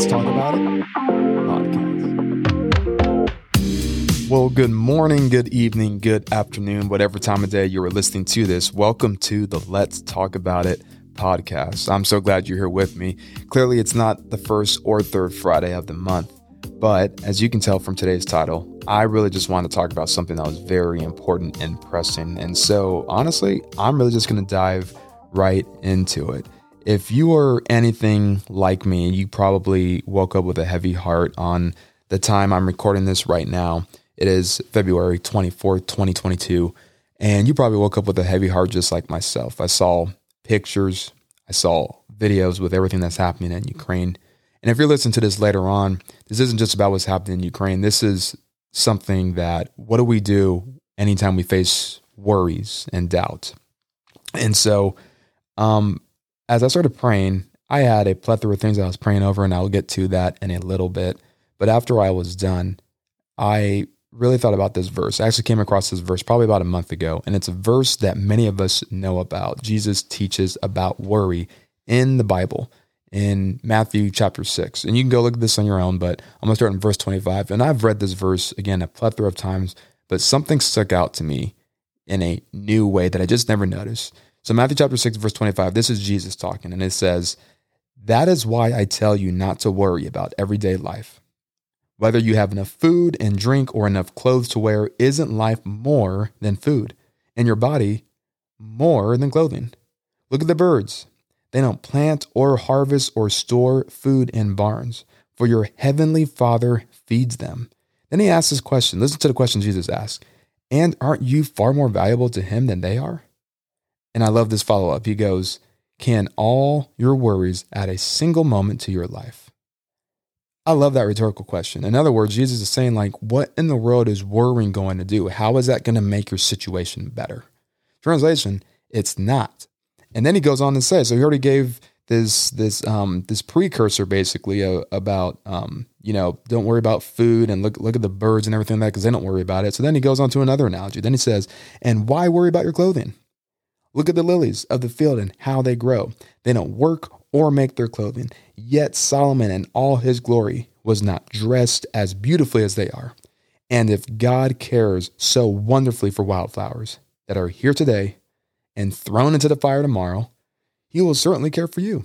Let's Talk About It podcast. Well, good morning, good evening, good afternoon, whatever time of day you are listening to this. Welcome to the Let's Talk About It podcast. I'm so glad you're here with me. Clearly, it's not the first or third Friday of the month, but as you can tell from today's title, I really just want to talk about something that was very important and pressing. And so, honestly, I'm really just going to dive right into it. If you are anything like me, you probably woke up with a heavy heart on the time I'm recording this right now. It is February 24th, 2022. And you probably woke up with a heavy heart just like myself. I saw pictures, I saw videos with everything that's happening in Ukraine. And if you're listening to this later on, this isn't just about what's happening in Ukraine. This is something that what do we do anytime we face worries and doubt? And so, um, as I started praying, I had a plethora of things I was praying over, and I'll get to that in a little bit. But after I was done, I really thought about this verse. I actually came across this verse probably about a month ago, and it's a verse that many of us know about. Jesus teaches about worry in the Bible in Matthew chapter 6. And you can go look at this on your own, but I'm going to start in verse 25. And I've read this verse again a plethora of times, but something stuck out to me in a new way that I just never noticed. So, Matthew chapter 6, verse 25, this is Jesus talking, and it says, That is why I tell you not to worry about everyday life. Whether you have enough food and drink or enough clothes to wear, isn't life more than food, and your body more than clothing? Look at the birds. They don't plant or harvest or store food in barns, for your heavenly Father feeds them. Then he asks this question. Listen to the question Jesus asked. And aren't you far more valuable to him than they are? And I love this follow up. He goes, Can all your worries add a single moment to your life? I love that rhetorical question. In other words, Jesus is saying, like, what in the world is worrying going to do? How is that going to make your situation better? Translation, it's not. And then he goes on to say, so he already gave this this um this precursor basically uh, about um you know don't worry about food and look look at the birds and everything like that because they don't worry about it. So then he goes on to another analogy. Then he says, and why worry about your clothing? Look at the lilies of the field and how they grow. They don't work or make their clothing. Yet Solomon in all his glory was not dressed as beautifully as they are. And if God cares so wonderfully for wildflowers that are here today and thrown into the fire tomorrow, he will certainly care for you.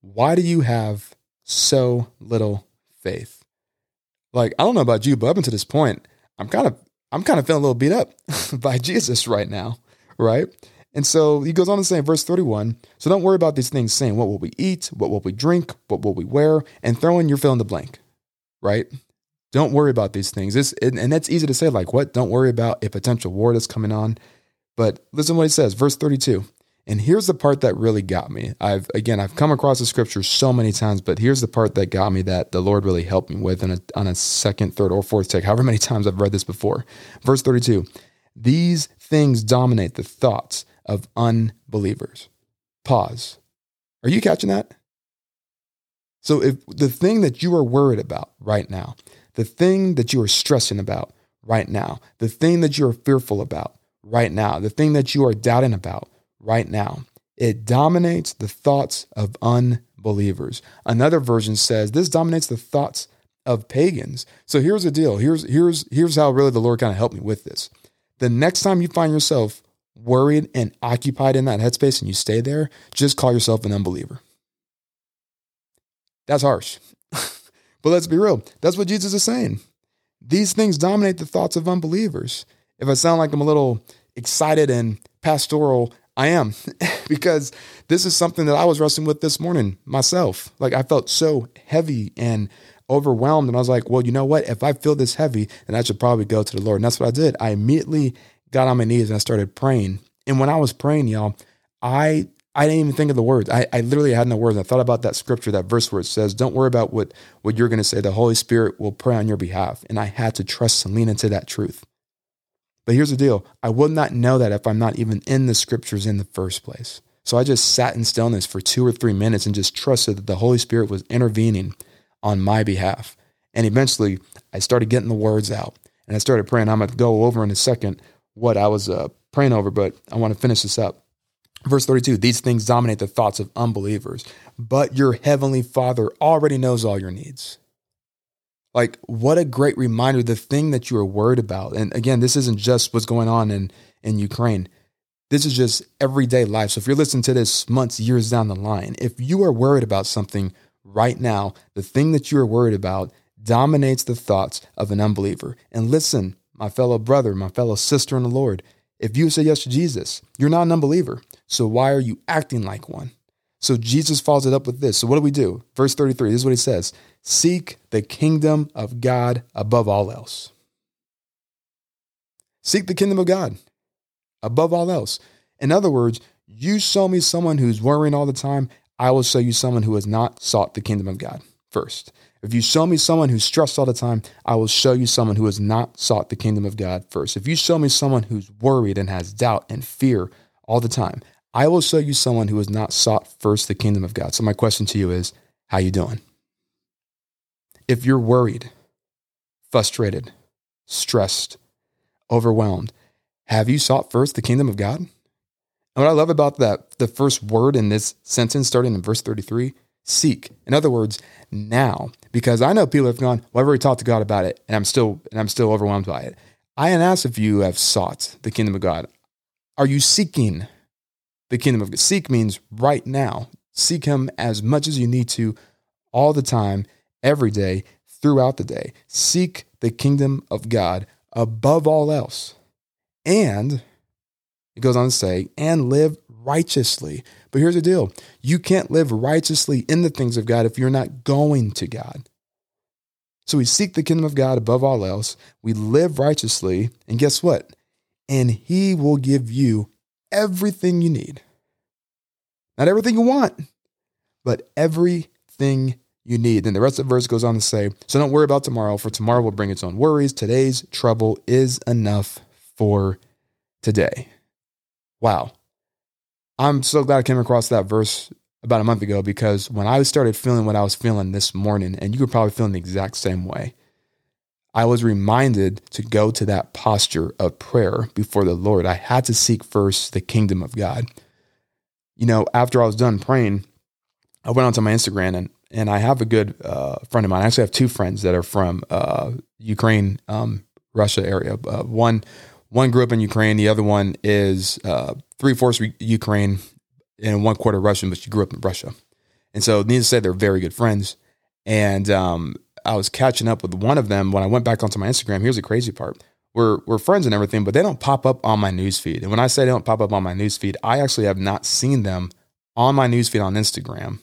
Why do you have so little faith? Like, I don't know about you, but up until this point, I'm kind of I'm kind of feeling a little beat up by Jesus right now, right? And so he goes on to say in verse 31 So don't worry about these things, saying, What will we eat? What will we drink? What will we wear? And throw in your fill in the blank, right? Don't worry about these things. This, and that's easy to say, like, what? Don't worry about a potential war that's coming on. But listen to what he says, verse 32. And here's the part that really got me. I've, again, I've come across the scripture so many times, but here's the part that got me that the Lord really helped me with on a, on a second, third, or fourth take, however many times I've read this before. Verse 32 These things dominate the thoughts of unbelievers. Pause. Are you catching that? So, if the thing that you are worried about right now, the thing that you are stressing about right now, the thing that you are fearful about right now, the thing that you are doubting about right now, it dominates the thoughts of unbelievers. Another version says this dominates the thoughts of pagans. So here's the deal. Here's here's here's how really the Lord kind of helped me with this. The next time you find yourself worried and occupied in that headspace and you stay there, just call yourself an unbeliever. That's harsh. but let's be real. That's what Jesus is saying. These things dominate the thoughts of unbelievers. If I sound like I'm a little excited and pastoral, I am because this is something that I was wrestling with this morning myself. Like I felt so heavy and overwhelmed. And I was like, well, you know what? If I feel this heavy, then I should probably go to the Lord. And that's what I did. I immediately got on my knees and I started praying. And when I was praying, y'all, I I didn't even think of the words. I, I literally had no words. I thought about that scripture, that verse where it says, Don't worry about what, what you're going to say. The Holy Spirit will pray on your behalf. And I had to trust and lean into that truth. But here's the deal I would not know that if I'm not even in the scriptures in the first place. So I just sat in stillness for two or three minutes and just trusted that the Holy Spirit was intervening on my behalf. And eventually I started getting the words out and I started praying. I'm going to go over in a second what I was uh, praying over, but I want to finish this up. Verse 32 These things dominate the thoughts of unbelievers, but your heavenly Father already knows all your needs. Like, what a great reminder, the thing that you are worried about. And again, this isn't just what's going on in, in Ukraine. This is just everyday life. So if you're listening to this months, years down the line, if you are worried about something right now, the thing that you are worried about dominates the thoughts of an unbeliever. And listen, my fellow brother, my fellow sister in the Lord, if you say yes to Jesus, you're not an unbeliever. So why are you acting like one? So Jesus follows it up with this. So what do we do? Verse 33, this is what he says Seek the kingdom of God above all else. Seek the kingdom of God above all else. In other words, you show me someone who's worrying all the time, I will show you someone who has not sought the kingdom of God first. If you show me someone who's stressed all the time, I will show you someone who has not sought the kingdom of God first. If you show me someone who's worried and has doubt and fear all the time, I will show you someone who has not sought first the kingdom of God. So my question to you is, how you doing? If you're worried, frustrated, stressed, overwhelmed, have you sought first the kingdom of God? And what I love about that, the first word in this sentence starting in verse 33, seek. In other words, now. Because I know people have gone, well, I've already talked to God about it, and I'm still and I'm still overwhelmed by it. I asked if you have sought the kingdom of God. Are you seeking the kingdom of God? Seek means right now. Seek him as much as you need to all the time, every day, throughout the day. Seek the kingdom of God above all else. And it goes on to say, and live righteously. But here's the deal you can't live righteously in the things of God if you're not going to God. So we seek the kingdom of God above all else. We live righteously. And guess what? And He will give you everything you need. Not everything you want, but everything you need. Then the rest of the verse goes on to say, So don't worry about tomorrow, for tomorrow will bring its own worries. Today's trouble is enough for today. Wow. I'm so glad I came across that verse about a month ago because when I started feeling what I was feeling this morning, and you were probably feeling the exact same way, I was reminded to go to that posture of prayer before the Lord. I had to seek first the kingdom of God. You know, after I was done praying, I went onto my Instagram and and I have a good uh, friend of mine. I actually have two friends that are from uh, Ukraine, um, Russia area. Uh, one one grew up in Ukraine. The other one is uh, three fourths Ukraine and one quarter Russian, but she grew up in Russia. And so, needless to say, they're very good friends. And um, I was catching up with one of them when I went back onto my Instagram. Here's the crazy part: we're we're friends and everything, but they don't pop up on my newsfeed. And when I say they don't pop up on my newsfeed, I actually have not seen them on my newsfeed on Instagram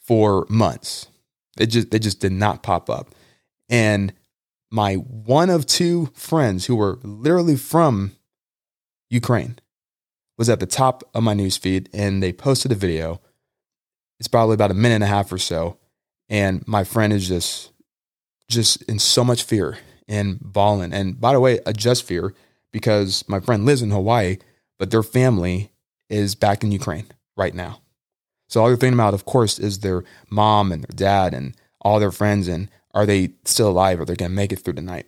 for months. They just they just did not pop up. And my one of two friends who were literally from Ukraine was at the top of my newsfeed and they posted a video. It's probably about a minute and a half or so. And my friend is just just in so much fear and bawling. And by the way, a just fear because my friend lives in Hawaii, but their family is back in Ukraine right now. So all they're thinking about, of course, is their mom and their dad and all their friends and are they still alive? Are they going to make it through the night?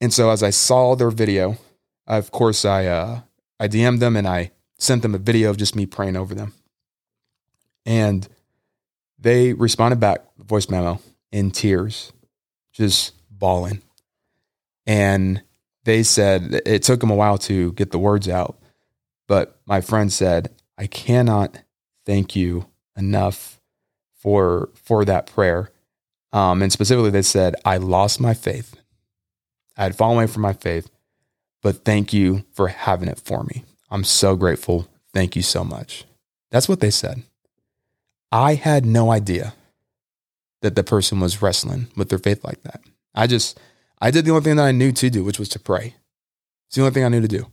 And so as I saw their video, of course, I, uh, I DM'd them and I sent them a video of just me praying over them. And they responded back, voice memo, in tears, just bawling. And they said it took them a while to get the words out. But my friend said, I cannot thank you enough for for that prayer. Um, and specifically, they said, I lost my faith. I had fallen away from my faith, but thank you for having it for me. I'm so grateful. Thank you so much. That's what they said. I had no idea that the person was wrestling with their faith like that. I just, I did the only thing that I knew to do, which was to pray. It's the only thing I knew to do.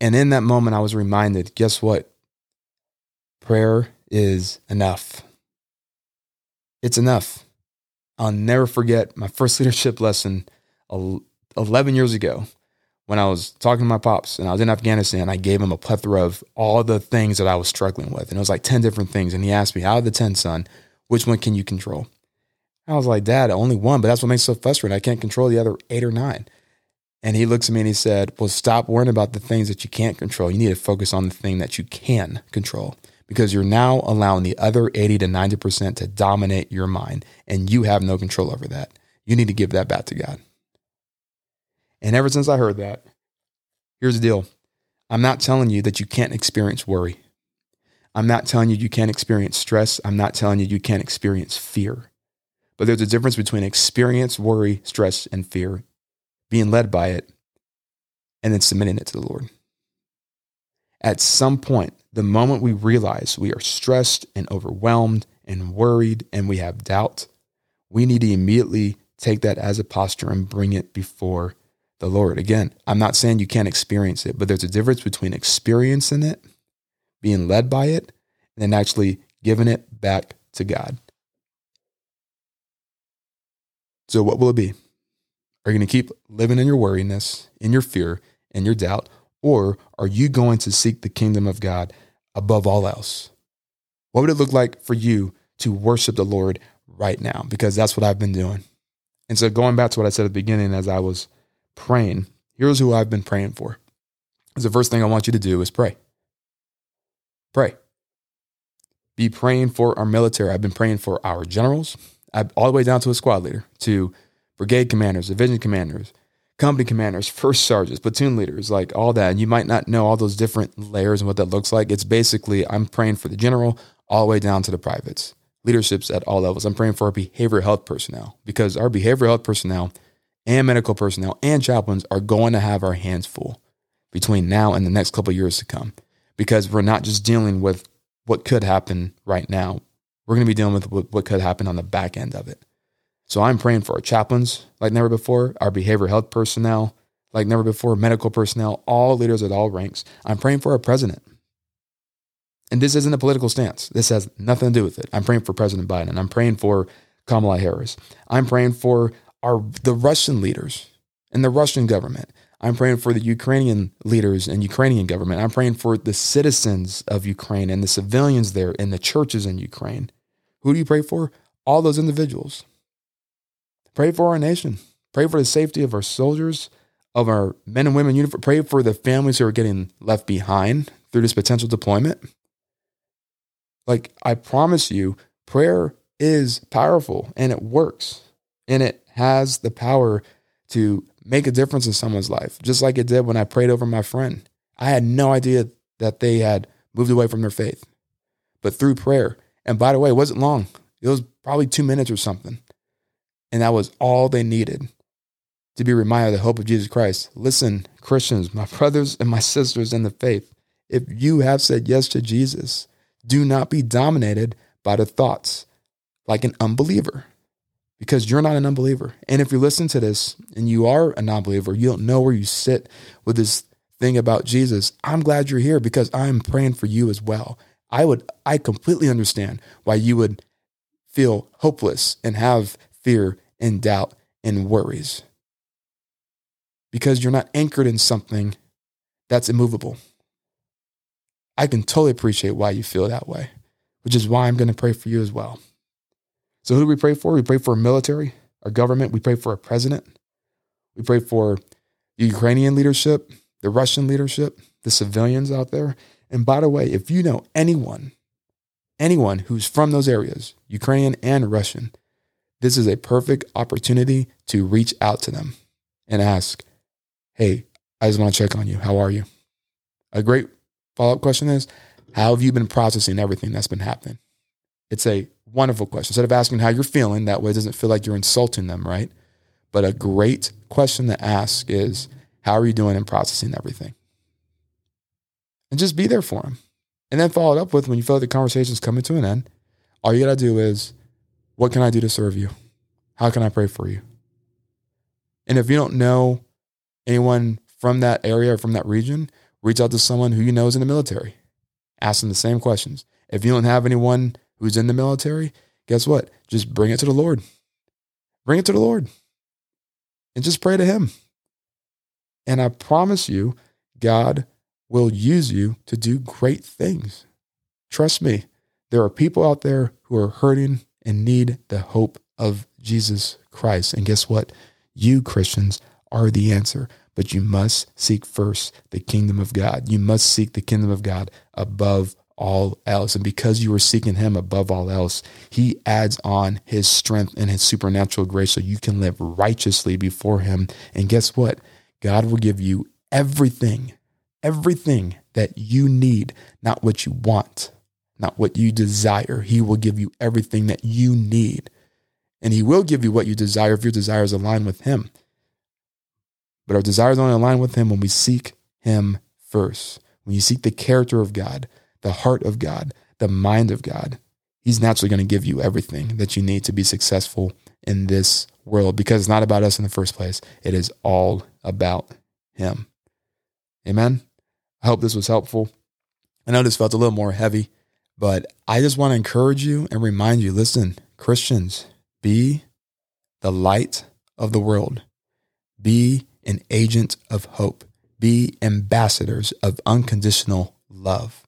And in that moment, I was reminded guess what? Prayer is enough. It's enough. I'll never forget my first leadership lesson 11 years ago when I was talking to my pops and I was in Afghanistan. I gave him a plethora of all the things that I was struggling with. And it was like 10 different things. And he asked me, Out of the 10, son, which one can you control? I was like, Dad, only one, but that's what makes it so frustrating. I can't control the other eight or nine. And he looks at me and he said, Well, stop worrying about the things that you can't control. You need to focus on the thing that you can control because you're now allowing the other 80 to 90% to dominate your mind and you have no control over that. You need to give that back to God. And ever since I heard that, here's the deal I'm not telling you that you can't experience worry. I'm not telling you you can't experience stress. I'm not telling you you can't experience fear. But there's a difference between experience, worry, stress, and fear, being led by it, and then submitting it to the Lord. At some point, the moment we realize we are stressed and overwhelmed and worried and we have doubt, we need to immediately take that as a posture and bring it before the Lord. Again, I'm not saying you can't experience it, but there's a difference between experiencing it, being led by it, and then actually giving it back to God. So, what will it be? Are you going to keep living in your worriness, in your fear, in your doubt, or are you going to seek the kingdom of God above all else? What would it look like for you to worship the Lord right now? Because that's what I've been doing. And so, going back to what I said at the beginning as I was praying, here's who I've been praying for. Because the first thing I want you to do is pray. Pray. Be praying for our military. I've been praying for our generals, all the way down to a squad leader, to brigade commanders, division commanders, company commanders, first sergeants, platoon leaders, like all that. And you might not know all those different layers and what that looks like. It's basically I'm praying for the general all the way down to the privates, leaderships at all levels. I'm praying for our behavioral health personnel because our behavioral health personnel and medical personnel and chaplains are going to have our hands full between now and the next couple years to come because we're not just dealing with what could happen right now. We're going to be dealing with what could happen on the back end of it. So I'm praying for our chaplains like never before, our behavioral health personnel like never before, medical personnel, all leaders at all ranks. I'm praying for our president. And this isn't a political stance. This has nothing to do with it. I'm praying for President Biden. I'm praying for Kamala Harris. I'm praying for our the Russian leaders and the Russian government. I'm praying for the Ukrainian leaders and Ukrainian government. I'm praying for the citizens of Ukraine and the civilians there and the churches in Ukraine. Who do you pray for? All those individuals. Pray for our nation. Pray for the safety of our soldiers, of our men and women uniform. Pray for the families who are getting left behind through this potential deployment. Like I promise you, prayer is powerful and it works and it has the power to make a difference in someone's life, just like it did when I prayed over my friend. I had no idea that they had moved away from their faith, but through prayer. And by the way, it wasn't long, it was probably two minutes or something. And that was all they needed to be reminded of the hope of Jesus Christ. Listen, Christians, my brothers and my sisters in the faith, if you have said yes to Jesus, do not be dominated by the thoughts like an unbeliever because you're not an unbeliever. And if you listen to this and you are a non believer, you don't know where you sit with this thing about Jesus. I'm glad you're here because I'm praying for you as well. I would, I completely understand why you would feel hopeless and have fear and doubt and worries because you're not anchored in something that's immovable. I can totally appreciate why you feel that way, which is why I'm going to pray for you as well. So, who do we pray for? We pray for our military, our government. We pray for our president. We pray for the Ukrainian leadership, the Russian leadership, the civilians out there. And by the way, if you know anyone, anyone who's from those areas, Ukrainian and Russian, this is a perfect opportunity to reach out to them and ask, Hey, I just want to check on you. How are you? A great follow up question is, How have you been processing everything that's been happening? It's a wonderful question. Instead of asking how you're feeling, that way it doesn't feel like you're insulting them, right? But a great question to ask is, how are you doing in processing everything? And just be there for them. And then follow it up with when you feel like the conversation's coming to an end, all you got to do is, what can I do to serve you? How can I pray for you? And if you don't know anyone from that area or from that region, reach out to someone who you know is in the military. Ask them the same questions. If you don't have anyone who's in the military, guess what? Just bring it to the Lord. Bring it to the Lord and just pray to Him. And I promise you, God will use you to do great things. Trust me, there are people out there who are hurting and need the hope of Jesus Christ. And guess what? You Christians are the answer. but you must seek first the kingdom of God. You must seek the kingdom of God above all else. And because you are seeking Him above all else, He adds on His strength and His supernatural grace so you can live righteously before Him. And guess what? God will give you everything, everything that you need, not what you want, not what you desire. He will give you everything that you need. And He will give you what you desire if your desires align with Him. But our desires only align with Him when we seek Him first. When you seek the character of God, the heart of God, the mind of God, He's naturally going to give you everything that you need to be successful in this world because it's not about us in the first place. It is all about Him. Amen. I hope this was helpful. I know this felt a little more heavy, but I just want to encourage you and remind you listen, Christians, be the light of the world, be an agent of hope, be ambassadors of unconditional love.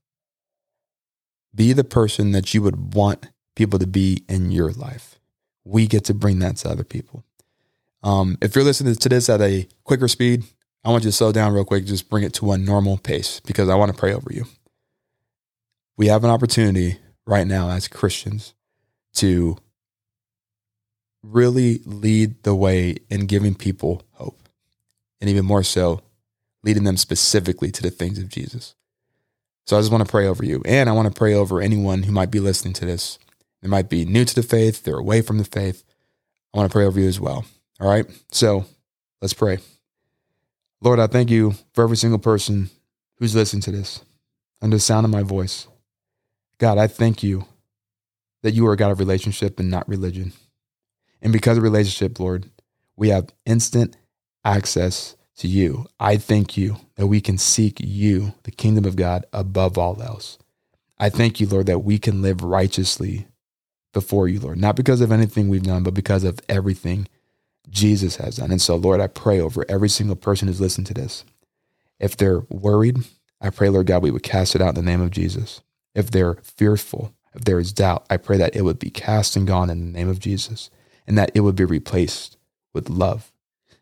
Be the person that you would want people to be in your life. We get to bring that to other people. Um, if you're listening to this at a quicker speed, I want you to slow down real quick, just bring it to a normal pace because I want to pray over you. We have an opportunity right now as Christians to really lead the way in giving people hope. And even more so, leading them specifically to the things of Jesus. So I just want to pray over you. And I want to pray over anyone who might be listening to this. They might be new to the faith, they're away from the faith. I want to pray over you as well. All right. So let's pray. Lord, I thank you for every single person who's listening to this under the sound of my voice. God, I thank you that you are a God of relationship and not religion. And because of relationship, Lord, we have instant access to you. I thank you that we can seek you, the kingdom of God, above all else. I thank you, Lord, that we can live righteously before you, Lord, not because of anything we've done, but because of everything Jesus has done. And so, Lord, I pray over every single person who's listened to this. If they're worried, I pray, Lord God, we would cast it out in the name of Jesus. If they're fearful, if there is doubt, I pray that it would be cast and gone in the name of Jesus and that it would be replaced with love.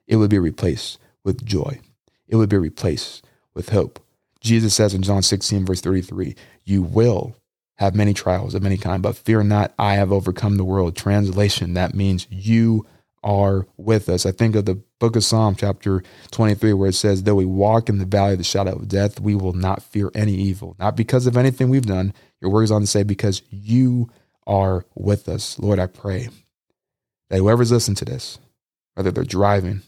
It would be replaced with joy. It would be replaced with hope. Jesus says in John 16, verse 33, You will have many trials of many kind, but fear not, I have overcome the world. Translation, that means you are with us. I think of the book of Psalm, chapter 23, where it says, Though we walk in the valley of the shadow of death, we will not fear any evil. Not because of anything we've done. Your word is on to say, because you are with us. Lord, I pray that whoever's listening to this, whether they're driving,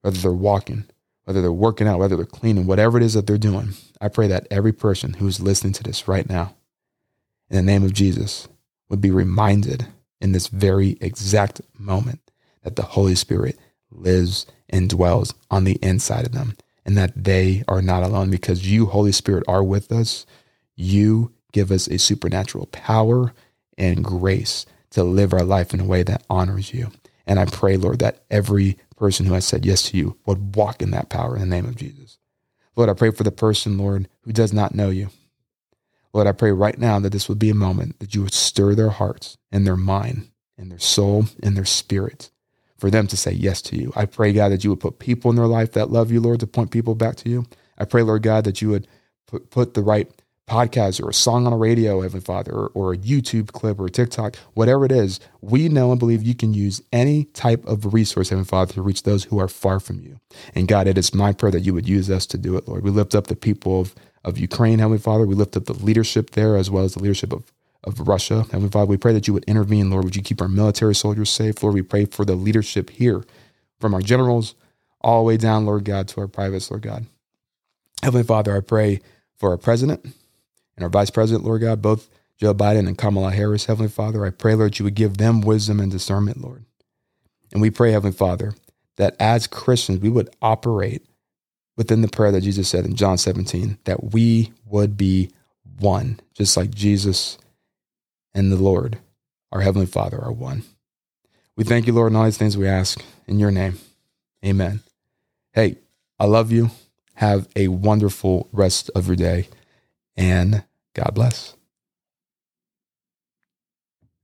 whether they're walking, whether they're working out, whether they're cleaning, whatever it is that they're doing, I pray that every person who's listening to this right now, in the name of Jesus, would be reminded in this very exact moment that the Holy Spirit lives and dwells on the inside of them and that they are not alone because you, Holy Spirit, are with us. You give us a supernatural power and grace to live our life in a way that honors you. And I pray, Lord, that every person who has said yes to you would walk in that power in the name of Jesus. Lord, I pray for the person, Lord, who does not know you. Lord, I pray right now that this would be a moment that you would stir their hearts and their mind and their soul and their spirit for them to say yes to you. I pray, God, that you would put people in their life that love you, Lord, to point people back to you. I pray, Lord God, that you would put, put the right podcast or a song on a radio, Heavenly Father, or, or a YouTube clip or a TikTok, whatever it is, we know and believe you can use any type of resource, Heavenly Father, to reach those who are far from you. And God, it is my prayer that you would use us to do it, Lord. We lift up the people of, of Ukraine, Heavenly Father. We lift up the leadership there as well as the leadership of, of Russia. Heavenly Father, we pray that you would intervene, Lord. Would you keep our military soldiers safe? Lord, we pray for the leadership here from our generals all the way down, Lord God, to our privates, Lord God. Heavenly Father, I pray for our president and our vice president, Lord God, both Joe Biden and Kamala Harris, Heavenly Father. I pray, Lord, you would give them wisdom and discernment, Lord. And we pray, Heavenly Father, that as Christians, we would operate within the prayer that Jesus said in John 17, that we would be one, just like Jesus and the Lord, our Heavenly Father, are one. We thank you, Lord, and all these things we ask in your name. Amen. Hey, I love you. Have a wonderful rest of your day and God bless.